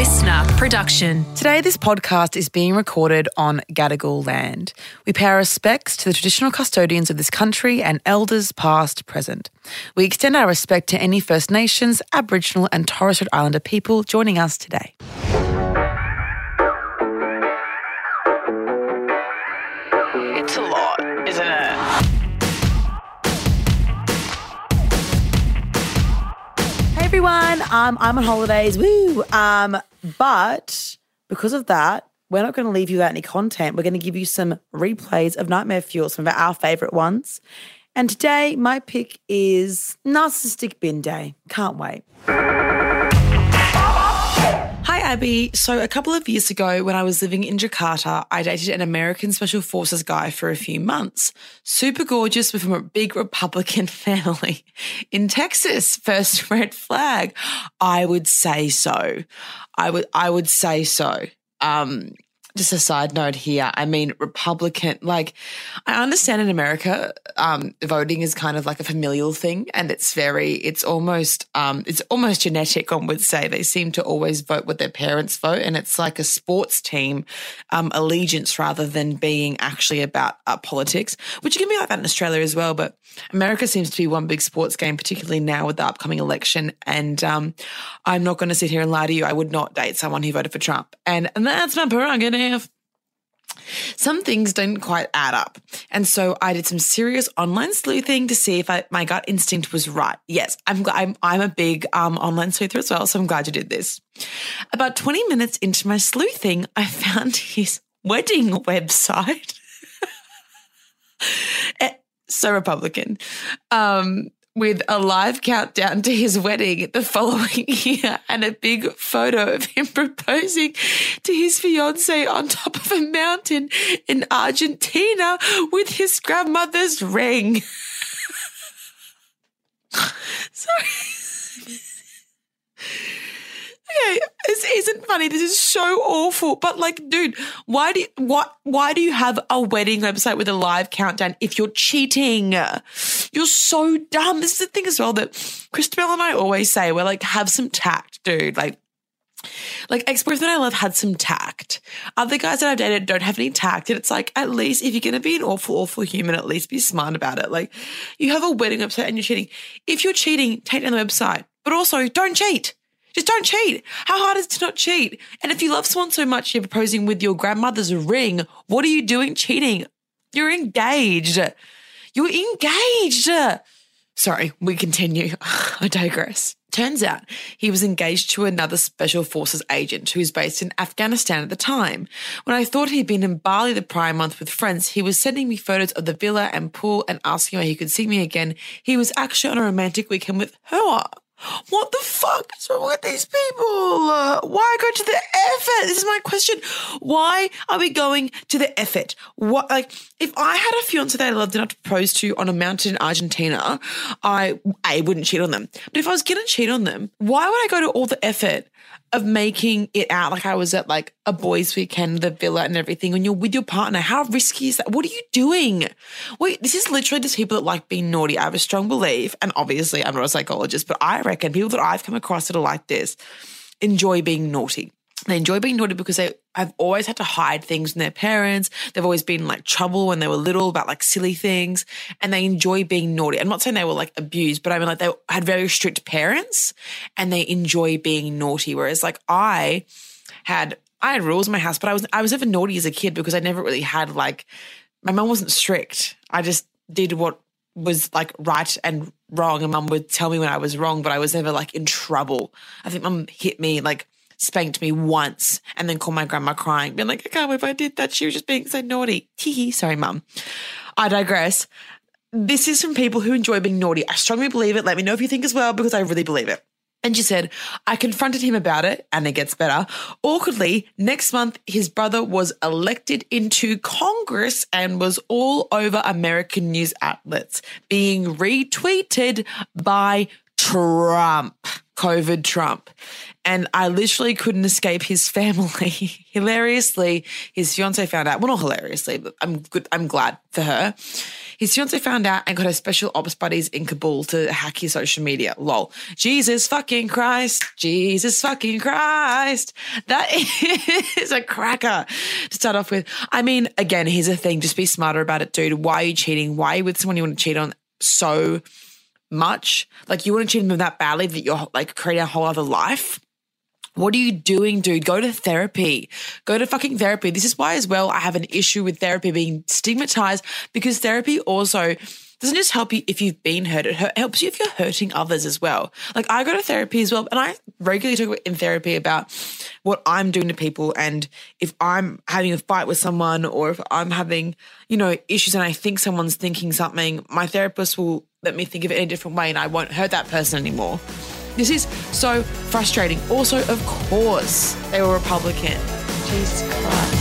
LiSTNR production. Today, this podcast is being recorded on Gadigal land. We pay our respects to the traditional custodians of this country and elders past, present. We extend our respect to any First Nations, Aboriginal, and Torres Strait Islander people joining us today. It's a lot, isn't it? Hey everyone, um, I'm on holidays, woo! Um, but because of that, we're not going to leave you without any content. We're going to give you some replays of Nightmare Fuel, some of our favourite ones. And today, my pick is Narcissistic Bin Day. Can't wait. Abby. So, a couple of years ago, when I was living in Jakarta, I dated an American Special Forces guy for a few months. Super gorgeous, but from a big Republican family. In Texas, first red flag. I would say so. I would, I would say so. Um, just a side note here. I mean, Republican, like, I understand in America, um, voting is kind of like a familial thing and it's very, it's almost, um, it's almost genetic, one would say. They seem to always vote what their parents vote and it's like a sports team, um, allegiance rather than being actually about uh, politics, which can be like that in Australia as well. But America seems to be one big sports game, particularly now with the upcoming election. And, um, I'm not going to sit here and lie to you. I would not date someone who voted for Trump. And, and that's my prerogative. Some things didn't quite add up. And so I did some serious online sleuthing to see if I, my gut instinct was right. Yes, I'm, I'm, I'm a big um, online sleuther as well. So I'm glad you did this. About 20 minutes into my sleuthing, I found his wedding website. Eh, so Republican. Um, with a live countdown to his wedding the following year and a big photo of him proposing to his fiancee on top of a mountain in Argentina with his grandmother's ring. Sorry. Okay, this isn't funny. This is so awful. But like, dude, why do you, what why do you have a wedding website with a live countdown if you're cheating? You're so dumb. This is the thing as well that Christabel and I always say. We're like, have some tact, dude. Like like ex-boyfriend I love had some tact. Other guys that I've dated don't have any tact. And it's like, at least if you're gonna be an awful, awful human, at least be smart about it. Like you have a wedding website and you're cheating. If you're cheating, take down the website. But also don't cheat. Just don't cheat. How hard is it to not cheat? And if you love someone so much you're proposing with your grandmother's ring, what are you doing cheating? You're engaged. You're engaged. Sorry, we continue. I digress. Turns out he was engaged to another Special Forces agent who was based in Afghanistan at the time. When I thought he'd been in Bali the prior month with friends, he was sending me photos of the villa and pool and asking where he could see me again. He was actually on a romantic weekend with her. What the fuck is wrong with these people? Why go to the effort? This is my question. Why are we going to the effort? What like if I had a fiance that I loved enough to propose to on a mountain in Argentina, I I wouldn't cheat on them. But if I was gonna cheat on them, why would I go to all the effort of making it out like I was at like a boys' weekend, the villa and everything, when you're with your partner. How risky is that? What are you doing? Wait, this is literally just people that like being naughty. I have a strong belief, and obviously I'm not a psychologist, but I reckon people that I've come across that are like this enjoy being naughty. They enjoy being naughty because they have always had to hide things from their parents. They've always been like trouble when they were little about like silly things and they enjoy being naughty. I'm not saying they were like abused, but I mean like they had very strict parents and they enjoy being naughty. Whereas like I had, I had rules in my house, but I was, I was never naughty as a kid because I never really had like, my mum wasn't strict. I just did what was like right and wrong and mum would tell me when I was wrong, but I was never like in trouble. I think mum hit me like spanked me once and then called my grandma crying, being like, I can't believe I did that. She was just being so naughty. Hee Sorry, mum. I digress. This is from people who enjoy being naughty. I strongly believe it. Let me know if you think as well, because I really believe it. And she said, I confronted him about it, and it gets better. Awkwardly, next month, his brother was elected into Congress and was all over American news outlets, being retweeted by Trump, COVID Trump. And I literally couldn't escape his family. hilariously, his fiance found out. Well, not hilariously, but I'm good. I'm glad for her. His fiance found out and got her special ops buddies in Kabul to hack his social media. Lol. Jesus fucking Christ. Jesus fucking Christ. That is a cracker to start off with. I mean, again, here's the thing. Just be smarter about it, dude. Why are you cheating? Why are you with someone you want to cheat on so much? Like you want to on them that badly that you're like creating a whole other life? What are you doing, dude? Go to therapy. Go to fucking therapy. This is why, as well, I have an issue with therapy being stigmatized because therapy also doesn't just help you if you've been hurt, it helps you if you're hurting others as well. Like I go to therapy as well, and I regularly talk in therapy about what I'm doing to people and if I'm having a fight with someone or if I'm having, you know, issues and I think someone's thinking something, my therapist will let me think of it in a different way and I won't hurt that person anymore. This is so frustrating. Also, of course, they were Republican. Jesus Christ.